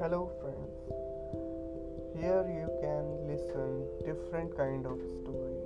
Hello friends. Here you can listen different kind of stories.